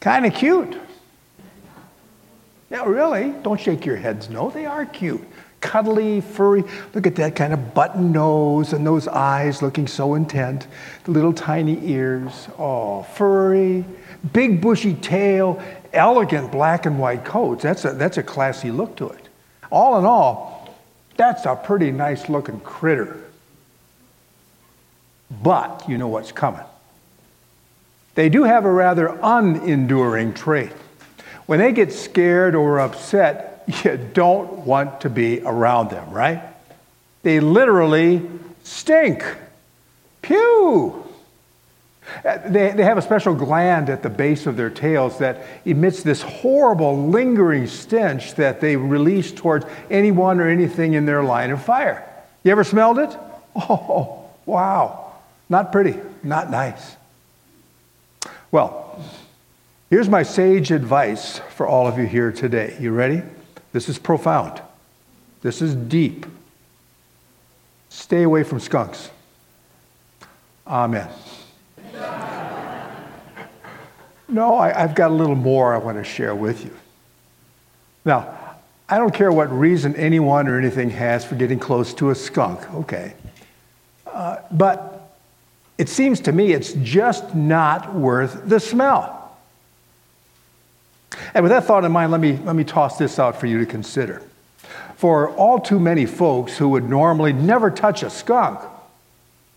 Kind of cute. Yeah, really. Don't shake your heads. No, they are cute. Cuddly, furry. Look at that kind of button nose and those eyes looking so intent. The little tiny ears. Oh, furry. Big bushy tail. Elegant black and white coats. That's a, that's a classy look to it. All in all, that's a pretty nice looking critter. But you know what's coming. They do have a rather unenduring trait. When they get scared or upset, you don't want to be around them, right? They literally stink. Pew! Uh, they, they have a special gland at the base of their tails that emits this horrible, lingering stench that they release towards anyone or anything in their line of fire. You ever smelled it? Oh, wow. Not pretty, not nice. Well, here's my sage advice for all of you here today. You ready? This is profound. This is deep. Stay away from skunks. Amen. No, I, have got a little more I want to share with you. Now, I don't care what reason anyone or anything has for getting close to a skunk, okay? Uh, but it seems to me it's just not worth the smell. And with that thought in mind, let me, let me toss this out for you to consider. For all too many folks who would normally never touch a skunk,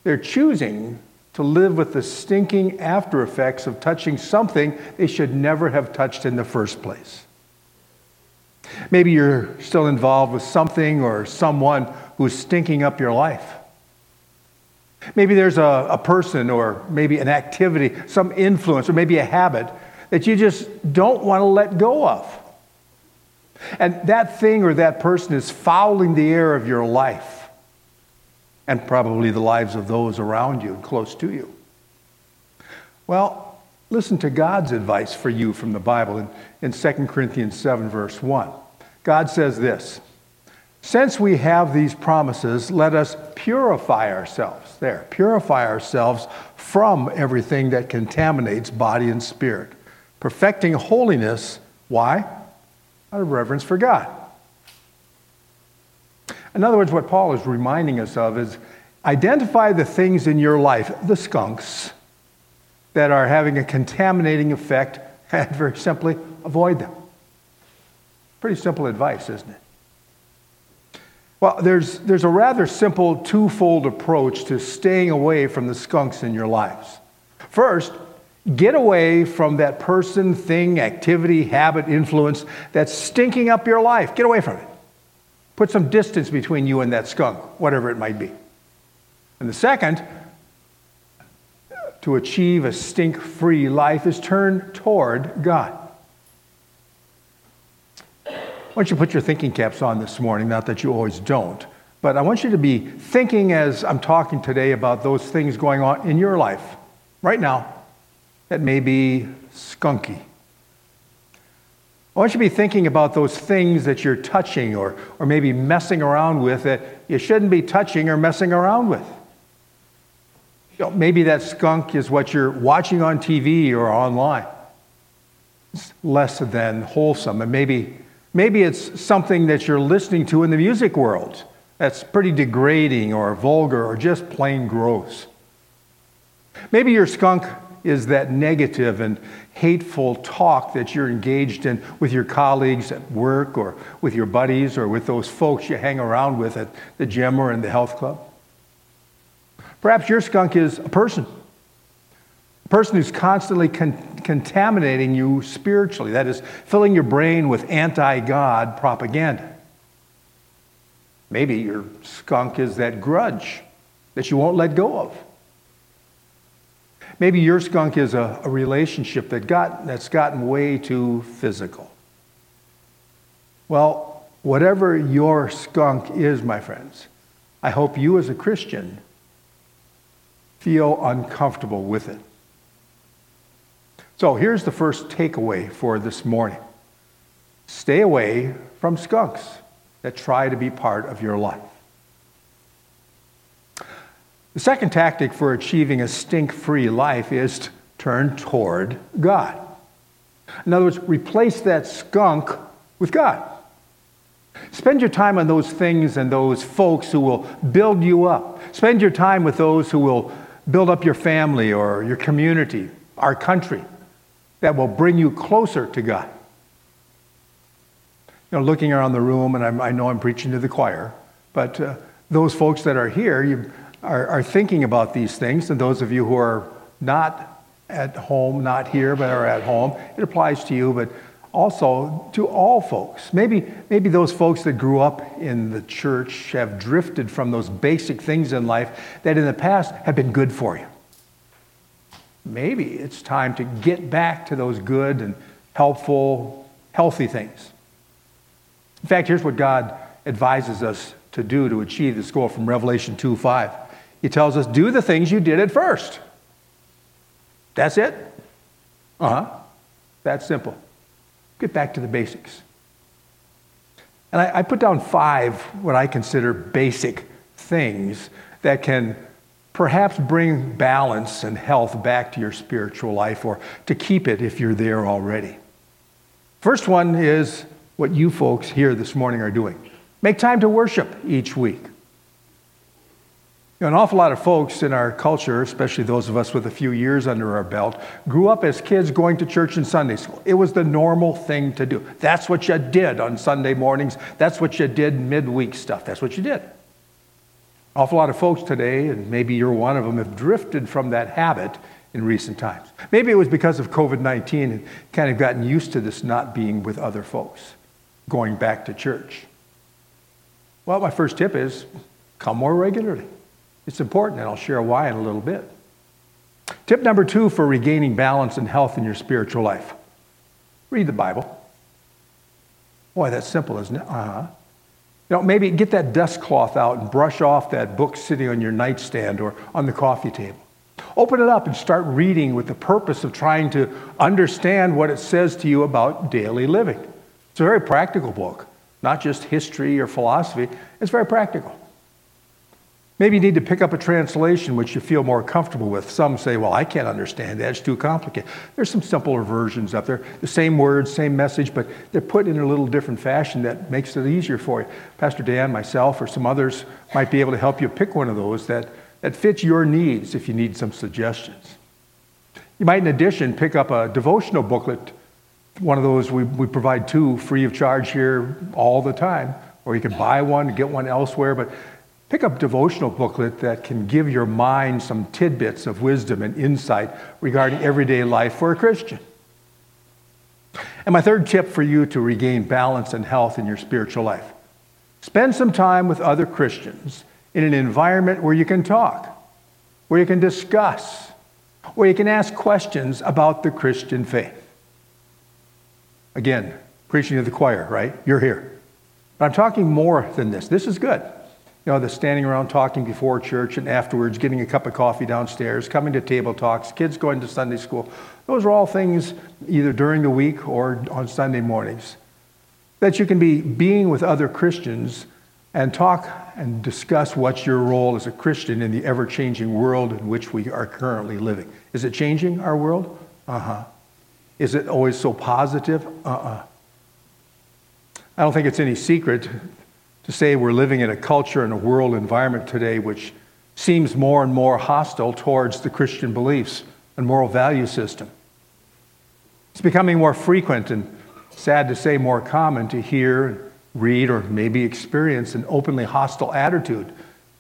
they're choosing to live with the stinking after effects of touching something they should never have touched in the first place. Maybe you're still involved with something or someone who's stinking up your life. Maybe there's a, a person or maybe an activity, some influence, or maybe a habit that you just don't want to let go of. And that thing or that person is fouling the air of your life and probably the lives of those around you and close to you. Well, listen to God's advice for you from the Bible in, in 2 Corinthians 7, verse 1. God says this Since we have these promises, let us purify ourselves. There, purify ourselves from everything that contaminates body and spirit, perfecting holiness. Why? Out of reverence for God. In other words, what Paul is reminding us of is identify the things in your life, the skunks, that are having a contaminating effect, and very simply avoid them. Pretty simple advice, isn't it? Well, there's, there's a rather simple twofold approach to staying away from the skunks in your lives. First, get away from that person, thing, activity, habit, influence that's stinking up your life. Get away from it. Put some distance between you and that skunk, whatever it might be. And the second, to achieve a stink free life, is turn toward God. I want you to put your thinking caps on this morning, not that you always don't, but I want you to be thinking as I'm talking today about those things going on in your life right now that may be skunky. I want you to be thinking about those things that you're touching or, or maybe messing around with that you shouldn't be touching or messing around with. You know, maybe that skunk is what you're watching on TV or online. It's less than wholesome. And maybe, maybe it's something that you're listening to in the music world that's pretty degrading or vulgar or just plain gross. Maybe your skunk is that negative and hateful talk that you're engaged in with your colleagues at work or with your buddies or with those folks you hang around with at the gym or in the health club. Perhaps your skunk is a person, person who's constantly con- contaminating you spiritually, that is, filling your brain with anti God propaganda. Maybe your skunk is that grudge that you won't let go of. Maybe your skunk is a, a relationship that got, that's gotten way too physical. Well, whatever your skunk is, my friends, I hope you as a Christian feel uncomfortable with it. So here's the first takeaway for this morning stay away from skunks that try to be part of your life. The second tactic for achieving a stink free life is to turn toward God. In other words, replace that skunk with God. Spend your time on those things and those folks who will build you up. Spend your time with those who will build up your family or your community, our country, that will bring you closer to God. You know, looking around the room, and I'm, i know I'm preaching to the choir, but uh, those folks that are here you are, are thinking about these things, and those of you who are not at home, not here, but are at home, it applies to you, but also to all folks. Maybe, maybe those folks that grew up in the church have drifted from those basic things in life that in the past have been good for you. Maybe it's time to get back to those good and helpful, healthy things. In fact, here's what God advises us to do to achieve this goal from Revelation 2 5. He tells us, Do the things you did at first. That's it? Uh huh. That's simple. Get back to the basics. And I, I, put down five what I consider basic things that can perhaps bring balance and health back to your spiritual life or to keep it if you're there already. First one is what you folks here this morning are doing. Make time to worship each week. You know, an awful lot of folks in our culture, especially those of us with a few years under our belt, grew up as kids going to church and Sunday school. It was the normal thing to do. That's what you did on Sunday mornings. That's what you did midweek stuff. That's what you did. Awful lot of folks today, and maybe you're one of them, have drifted from that habit in recent times. Maybe it was because of COVID 19 and kind of gotten used to this not being with other folks, going back to church. Well, my first tip is come more regularly. It's important, and I'll share why in a little bit. Tip number two for regaining balance and health in your spiritual life read the Bible. Boy, that's simple, isn't it? Uh-huh. You know, maybe get that dust cloth out and brush off that book sitting on your nightstand or on the coffee table. Open it up and start reading with the purpose of trying to understand what it says to you about daily living. It's a very practical book, not just history or philosophy. It's very practical. Maybe you need to pick up a translation which you feel more comfortable with. Some say, well, I can't understand that. It's too complicated. There's some simpler versions up there. The same words, same message, but they're put in a little different fashion that makes it easier for you. Pastor Dan, myself, or some others might be able to help you pick one of those that, that fits your needs if you need some suggestions. You might, in addition, pick up a devotional booklet. One of those we, we provide two free of charge here all the time, or you can buy one, get one elsewhere. But Pick up devotional booklet that can give your mind some tidbits of wisdom and insight regarding everyday life for a Christian. And my third tip for you to regain balance and health in your spiritual life spend some time with other Christians in an environment where you can talk, where you can discuss, where you can ask questions about the Christian faith. Again, preaching to the choir, right? You're here. But I'm talking more than this. This is good. You know, the standing around talking before church and afterwards, getting a cup of coffee downstairs, coming to table talks, kids going to Sunday school. Those are all things either during the week or on Sunday mornings. That you can be being with other Christians and talk and discuss what's your role as a Christian in the ever changing world in which we are currently living. Is it changing our world? Uh huh. Is it always so positive? Uh uh-uh. uh I don't think it's any secret to say we're living in a culture and a world environment today which seems more and more hostile towards the Christian beliefs and moral value system. It's becoming more frequent and, sad to say, more common to hear, read, or maybe experience an openly hostile attitude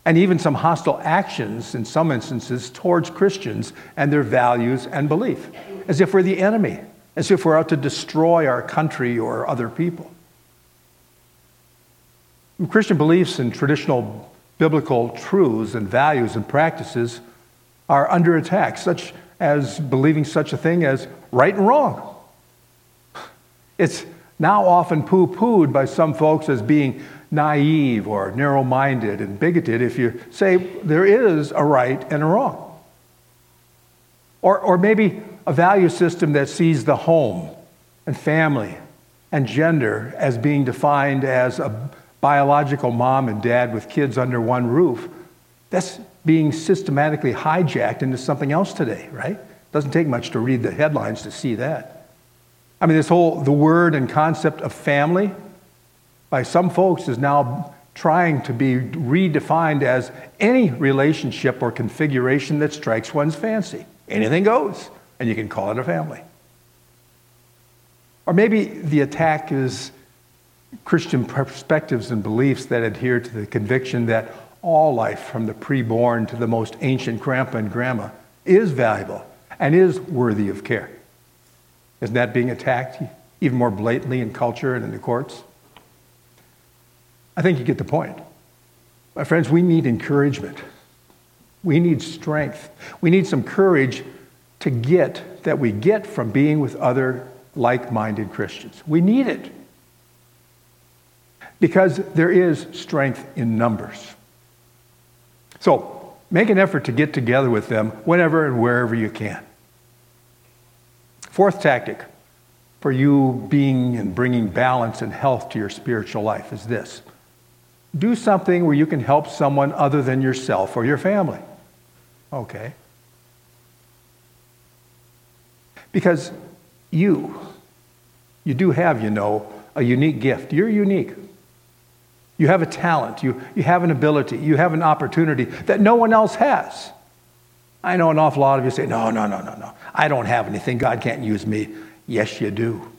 and even some hostile actions in some instances towards Christians and their values and belief, as if we're the enemy, as if we're out to destroy our country or other people. Christian beliefs and traditional biblical truths and values and practices are under attack, such as believing such a thing as right and wrong. It's now often poo pooed by some folks as being naive or narrow minded and bigoted if you say there is a right and a wrong. Or, or maybe a value system that sees the home and family and gender as being defined as a biological mom and dad with kids under one roof, that's being systematically hijacked into something else today, right? Doesn't take much to read the headlines to see that. I mean, this whole, the word and concept of family, by some folks, is now trying to be redefined as any relationship or configuration that strikes one's fancy. Anything goes, and you can call it a family. Or maybe the attack is Christian perspectives and beliefs that adhere to the conviction that all life, from the preborn to the most ancient grandpa and grandma, is valuable and is worthy of care. Isn't that being attacked even more blatantly in culture and in the courts? I think you get the point. My friends, we need encouragement. We need strength. We need some courage to get that we get from being with other like minded Christians. We need it because there is strength in numbers. So make an effort to get together with them whenever and wherever you can. Fourth tactic for you being and bringing balance and health to your spiritual life is this do something where you can help someone other than yourself or your family. Okay. Because you, you do have, you know, a unique gift. You're unique. You have a talent, you, you have an ability, you have an opportunity that no one else has. I know an awful lot of you say, no, no, no, no, no. I don't have anything. God can't use me. Yes, you do.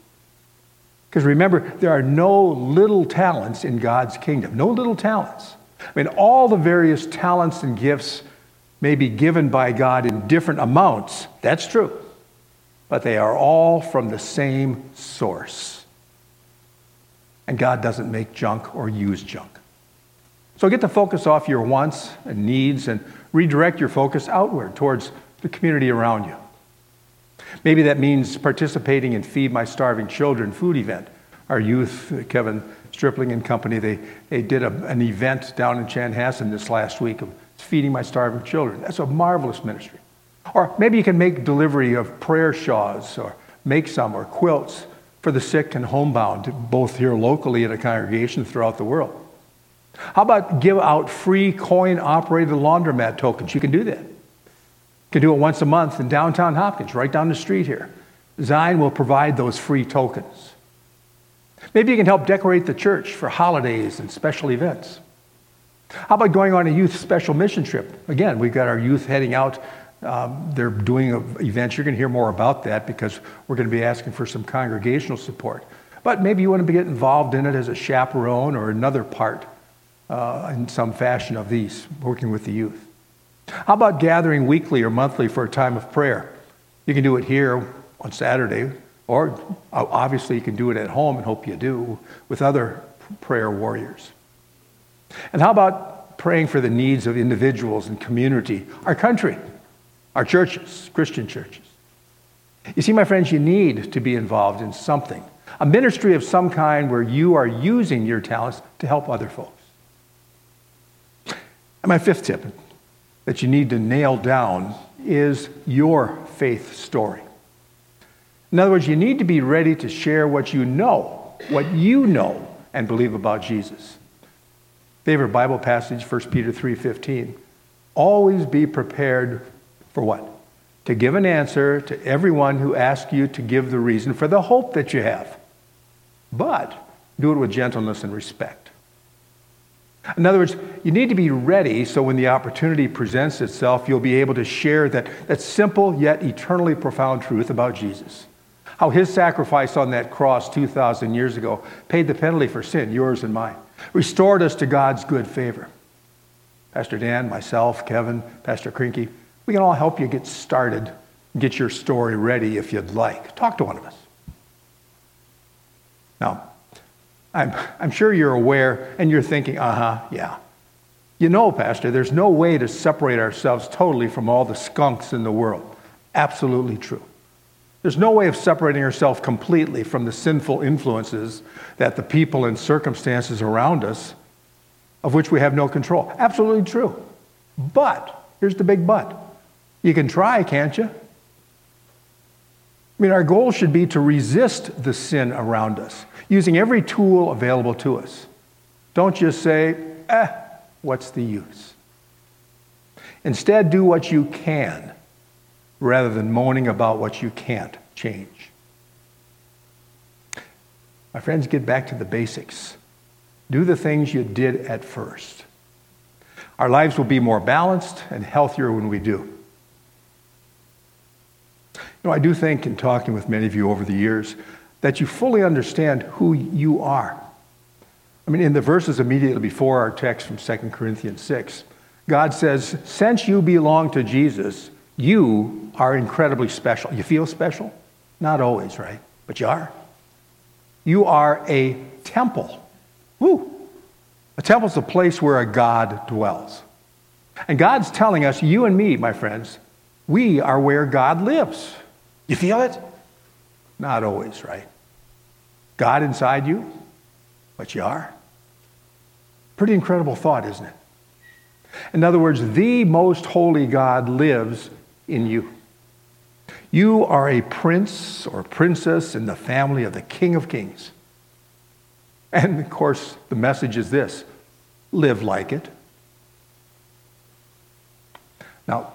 Because remember, there are no little talents in God's kingdom, no little talents. I mean, all the various talents and gifts may be given by God in different amounts. That's true. But they are all from the same source. And God doesn't make junk or use junk. So get the focus off your wants and needs and redirect your focus outward towards the community around you. Maybe that means participating in Feed My Starving Children food event. Our youth, Kevin Stripling and company, they, they did a, an event down in Chanhassen this last week of feeding my starving children. That's a marvelous ministry. Or maybe you can make delivery of prayer shawls or make some or quilts for the sick and homebound, both here locally and a congregation throughout the world. How about give out free coin operated laundromat tokens? You can do that. You can do it once a month in downtown Hopkins, right down the street here. Zion will provide those free tokens. Maybe you can help decorate the church for holidays and special events. How about going on a youth special mission trip? Again, we've got our youth heading out they're doing events. You're going to hear more about that because we're going to be asking for some congregational support. But maybe you want to get involved in it as a chaperone or another part uh, in some fashion of these, working with the youth. How about gathering weekly or monthly for a time of prayer? You can do it here on Saturday, or uh, obviously you can do it at home and hope you do with other prayer warriors. And how about praying for the needs of individuals and community, our country? Our churches, Christian churches. You see, my friends, you need to be involved in something, a ministry of some kind where you are using your talents to help other folks. And my fifth tip that you need to nail down is your faith story. In other words, you need to be ready to share what you know, what you know and believe about Jesus. Favorite Bible passage, 1 Peter 3:15. Always be prepared for what? To give an answer to everyone who asks you to give the reason for the hope that you have. But do it with gentleness and respect. In other words, you need to be ready so when the opportunity presents itself, you'll be able to share that, that simple yet eternally profound truth about Jesus. How his sacrifice on that cross 2,000 years ago paid the penalty for sin, yours and mine, restored us to God's good favor. Pastor Dan, myself, Kevin, Pastor Krinky, we can all help you get started, get your story ready if you'd like. Talk to one of us. Now, I'm, I'm sure you're aware and you're thinking, uh huh, yeah. You know, Pastor, there's no way to separate ourselves totally from all the skunks in the world. Absolutely true. There's no way of separating yourself completely from the sinful influences that the people and circumstances around us of which we have no control. Absolutely true. But, here's the big but you can try, can't you? I mean, our goal should be to resist the sin around us using every tool available to us. Don't just say, eh, what's the use? Instead, do what you can rather than moaning about what you can't change. My friends, get back to the basics. Do the things you did at first. Our lives will be more balanced and healthier when we do. Know, I do think, in talking with many of you over the years, that you fully understand who you are. I mean, in the verses immediately before our text from 2 Corinthians 6, God says, Since you belong to Jesus, you are incredibly special. You feel special? Not always, right? But you are. You are a temple. Woo! A temple is a place where a God dwells. And God's telling us, you and me, my friends, we are where God lives. You feel it? Not always, right? God inside you, but you are. Pretty incredible thought, isn't it? In other words, the most holy God lives in you. You are a prince or princess in the family of the King of Kings. And of course, the message is this live like it. Now,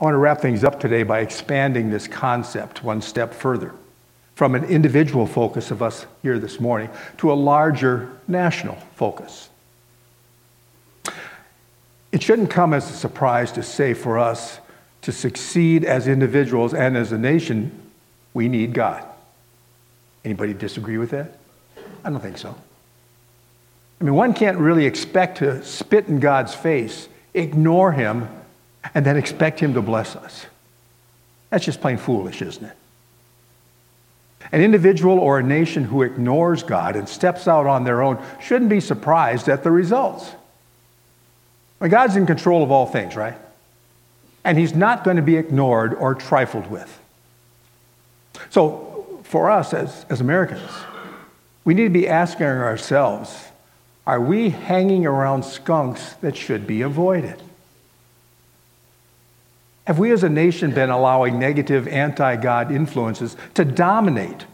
I want to wrap things up today by expanding this concept one step further from an individual focus of us here this morning to a larger national focus. It shouldn't come as a surprise to say for us to succeed as individuals and as a nation, we need God. Anybody disagree with that? I don't think so. I mean, one can't really expect to spit in God's face, ignore him, and then expect him to bless us. That's just plain foolish, isn't it? An individual or a nation who ignores God and steps out on their own shouldn't be surprised at the results. God's in control of all things, right? And He's not going to be ignored or trifled with. So, for us as, as Americans, we need to be asking ourselves are we hanging around skunks that should be avoided? Have we as a nation been allowing negative anti God influences to dominate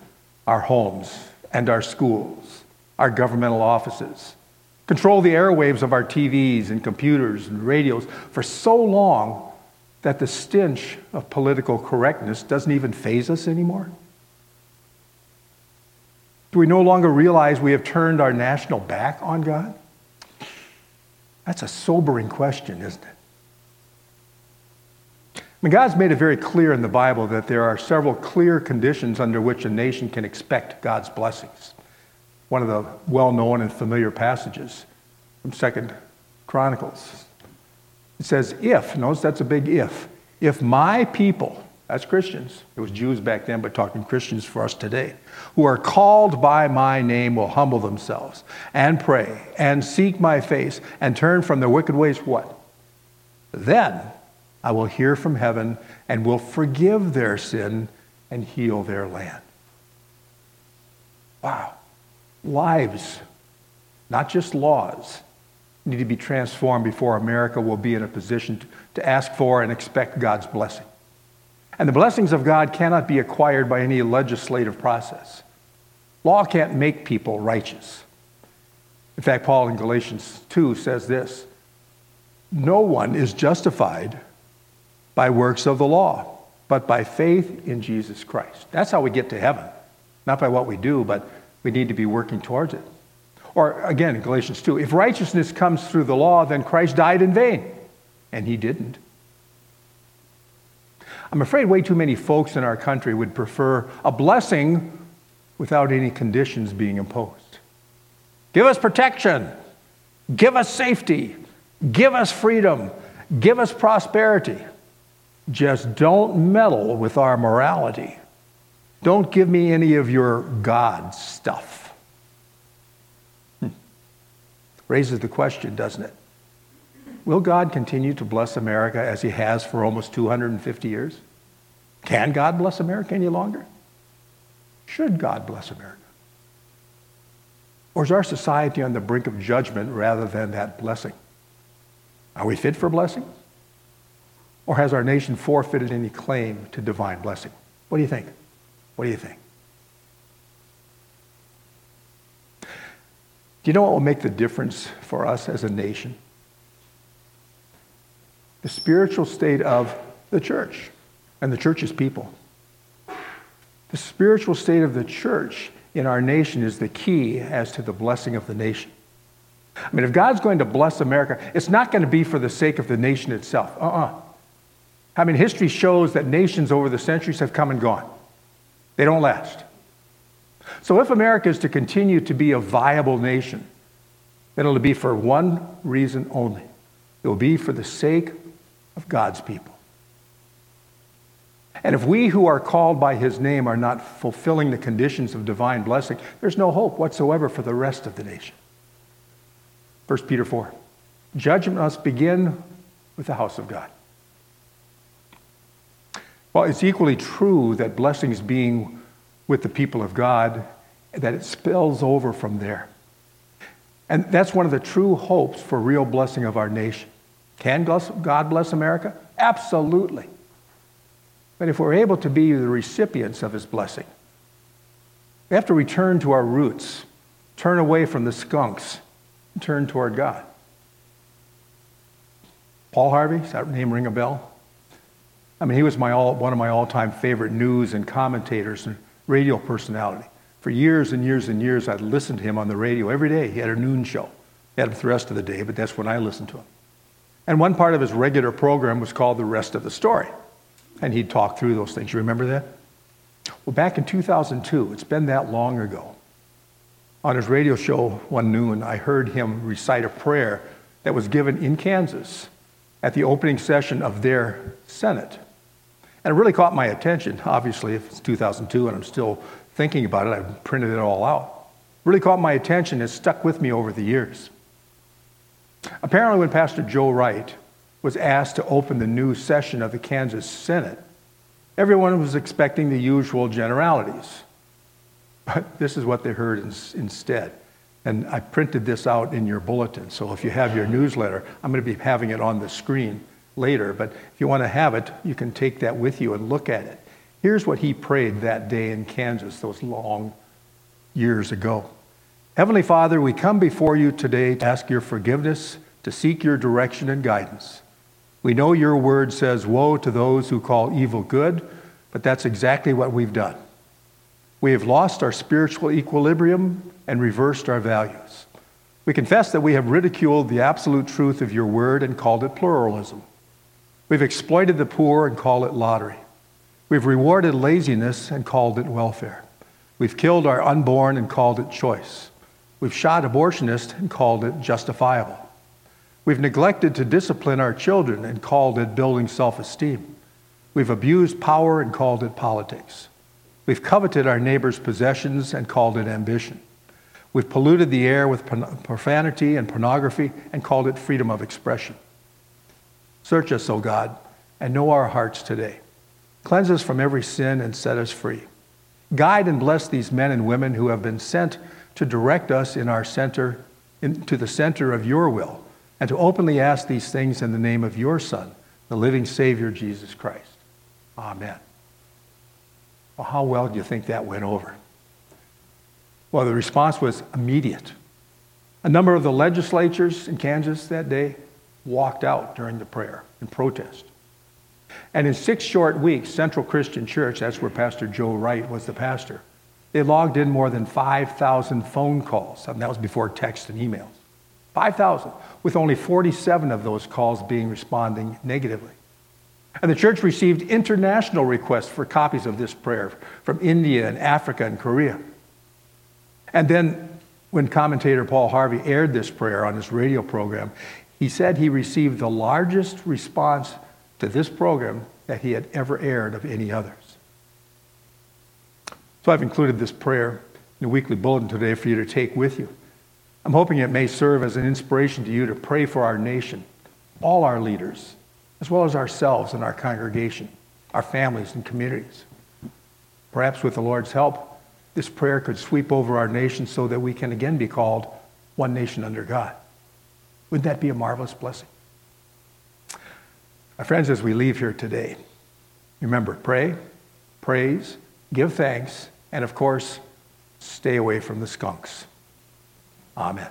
our homes and our schools, our governmental offices, control the airwaves of our TVs and computers and radios for so long that the stench of political correctness doesn't even faze us anymore? Do we no longer realize we have turned our national back on God? That's a sobering question, isn't it? I mean, God's made it very clear in the Bible that there are several clear conditions under which a nation can expect God's blessings one of the well-known and familiar passages from Second Chronicles. It says, if, notice that's a big if, if my people, that's Christians, it was Jews back then, but talking Christians for us today, who are called by my name will humble themselves and pray and seek my face and turn from their wicked ways, what? Then I will hear from heaven and will forgive their sin and heal their land. Wow lives, not just laws, need to be transformed before America will be in a position to, ask for and expect God's blessing. And the blessings of God cannot be acquired by any legislative process. Law can't make people righteous. In fact, Paul in Galatians 2 says this No one is justified by works of the law, but by faith in Jesus Christ. That's how we get to heaven. Not by what we do, but we need to be working towards it. Or again, in Galatians 2, if righteousness comes through the law, then Christ died in vain. And he didn't. I'm afraid way too many folks in our country would prefer a blessing without any conditions being imposed. Give us protection. Give us safety. Give us freedom. Give us prosperity. Just don't meddle with our morality. Don't give me any of your God stuff. Hmm. Raises the question, doesn't it? Will God continue to bless America as he has for almost 250 years? Can God bless America any longer? Should God bless America? Or is our society on the brink of judgment rather than that blessing? Are we fit for blessing? Or has our nation forfeited any claim to divine blessing? What do you think? What do you think? Do you know what will make the difference for us as a nation? The spiritual state of the church and the church's people. The spiritual state of the church in our nation is the key as to the blessing of the nation. I mean, if God's going to bless America, it's not going to be for the sake of the nation itself. Uh uh I mean, history shows that nations over the centuries have come and gone, they don't last. So, if America is to continue to be a viable nation, then it'll be for one reason only it will be for the sake of God's people. And if we who are called by his name are not fulfilling the conditions of divine blessing, there's no hope whatsoever for the rest of the nation. 1 Peter 4. Judgment must begin with the house of God. Well, it's equally true that blessings being with the people of God, that it spills over from there. And that's one of the true hopes for real blessing of our nation. Can God bless America? Absolutely. But if we're able to be the recipients of his blessing, we have to return to our roots, turn away from the skunks, turn toward God. Paul Harvey, does that name ring a bell? I mean, he was my all, one of my all time favorite news and commentators and radio personality. For years and years and years, I'd listened to him on the radio every day. He had a noon show. He had him the rest of the day, but that's when I listened to him. And one part of his regular program was called The Rest of the Story. And he'd talk through those things. You remember that? Well, back in 2002, it's been that long ago, on his radio show one noon, I heard him recite a prayer that was given in Kansas at the opening session of their Senate. And it really caught my attention. Obviously, if it's 2002 and I'm still thinking about it, I printed it all out. Really caught my attention. It stuck with me over the years. Apparently, when Pastor Joe Wright was asked to open the new session of the Kansas Senate, everyone was expecting the usual generalities. But this is what they heard instead. And I printed this out in your bulletin. So if you have your newsletter, I'm going to be having it on the screen later. But if you want to have it, you can take that with you and look at it. Here's what he prayed that day in Kansas, those long years ago. Heavenly Father, we come before you today to ask your forgiveness, to seek your direction and guidance. We know your word says, Woe to those who call evil good, but that's exactly what we've done. We have lost our spiritual equilibrium and reversed our values. We confess that we have ridiculed the absolute truth of your word and called it pluralism. We've exploited the poor and called it lottery. We've rewarded laziness and called it welfare. We've killed our unborn and called it choice. We've shot abortionists and called it justifiable. We've neglected to discipline our children and called it building self esteem. We've abused power and called it politics. We've coveted our neighbor's possessions and called it ambition. We've polluted the air with profanity and pornography and called it freedom of expression. Search us, O God, and know our hearts today. Cleanse us from every sin and set us free. Guide and bless these men and women who have been sent to direct us in our center, into the center of your will, and to openly ask these things in the name of your Son, the living Savior, Jesus Christ. Amen. Well, how well do you think that went over? Well, the response was immediate. A number of the legislatures in Kansas that day walked out during the prayer in protest. And in six short weeks, Central Christian Church, that's where Pastor Joe Wright was the pastor, they logged in more than 5,000 phone calls. And that was before text and emails. 5,000, with only 47 of those calls being responding negatively. And the church received international requests for copies of this prayer from India and Africa and Korea. And then, when commentator Paul Harvey aired this prayer on his radio program, he said he received the largest response to this program that he had ever aired of any others. So I've included this prayer in the weekly bulletin today for you to take with you. I'm hoping it may serve as an inspiration to you to pray for our nation, all our leaders, as well as ourselves and our congregation, our families and communities. Perhaps with the Lord's help, this prayer could sweep over our nation so that we can again be called one nation under God. Wouldn't that be a marvelous blessing? My friends, as we leave here today, remember pray, praise, give thanks, and of course, stay away from the skunks. Amen.